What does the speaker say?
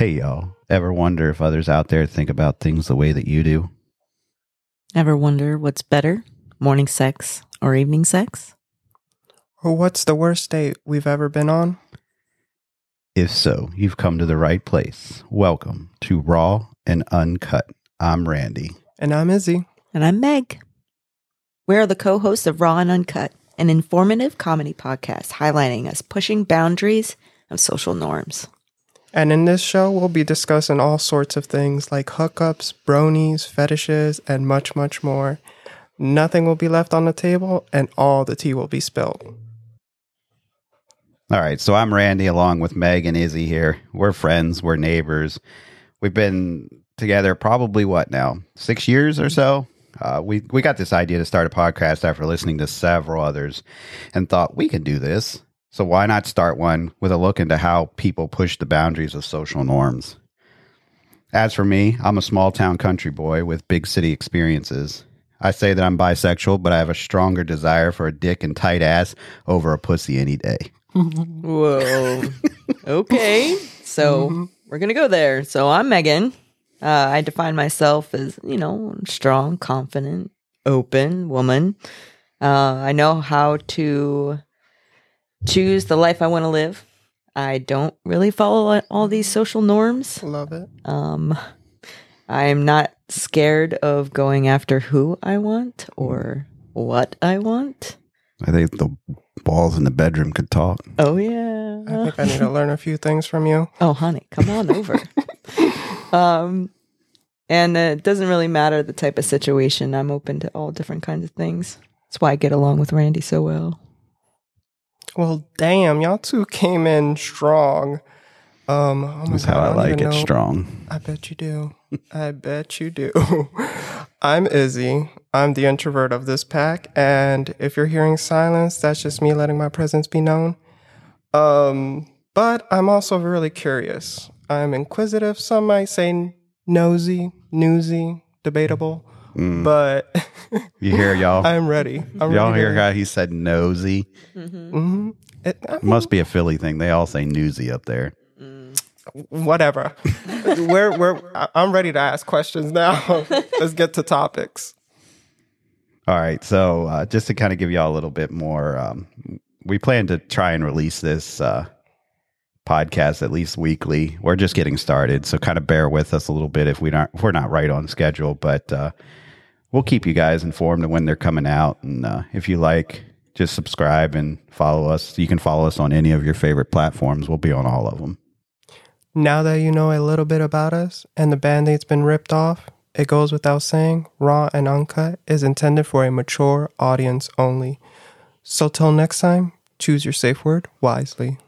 Hey, y'all. Ever wonder if others out there think about things the way that you do? Ever wonder what's better, morning sex or evening sex? Or what's the worst date we've ever been on? If so, you've come to the right place. Welcome to Raw and Uncut. I'm Randy. And I'm Izzy. And I'm Meg. We are the co hosts of Raw and Uncut, an informative comedy podcast highlighting us pushing boundaries of social norms. And in this show, we'll be discussing all sorts of things like hookups, bronies, fetishes, and much, much more. Nothing will be left on the table, and all the tea will be spilled. All right, so I'm Randy along with Meg and Izzy here. We're friends, we're neighbors. We've been together probably what now? Six years or so? Uh, we, we got this idea to start a podcast after listening to several others and thought we can do this. So why not start one with a look into how people push the boundaries of social norms? As for me, I'm a small town country boy with big city experiences. I say that I'm bisexual, but I have a stronger desire for a dick and tight ass over a pussy any day. Whoa. okay. So we're going to go there. So I'm Megan. Uh, I define myself as, you know, strong, confident, open woman. Uh, I know how to choose the life I want to live. I don't really follow all these social norms. Love it. Um, I'm not scared of going after who I want or what I want. I think the balls in the bedroom could talk. Oh yeah. I think I need to learn a few things from you. Oh honey, come on over. um, and it doesn't really matter the type of situation. I'm open to all different kinds of things. That's why I get along with Randy so well. Well, damn, y'all two came in strong. Um, oh That's God, how I don't like it know- strong. I bet you do. I bet you do. I'm Izzy. I'm the introvert of this pack, and if you're hearing silence, that's just me letting my presence be known. Um, but I'm also really curious. I'm inquisitive. Some might say nosy, newsy, debatable. But You hear y'all? I'm ready. I'm y'all ready hear to- how he said nosy? Mhm. It- I mean, Must be a Philly thing. They all say newsy up there. whatever. we're, we're, I- I'm ready to ask questions now. Let's get to topics. All right. So, uh, just to kind of give y'all a little bit more, um, we plan to try and release this uh, podcast at least weekly. We're just getting started, so kind of bear with us a little bit if we not if we're not right on schedule. But uh, we'll keep you guys informed of when they're coming out, and uh, if you like, just subscribe and follow us. You can follow us on any of your favorite platforms. We'll be on all of them. Now that you know a little bit about us and the band aid's been ripped off, it goes without saying, Raw and Uncut is intended for a mature audience only. So till next time, choose your safe word wisely.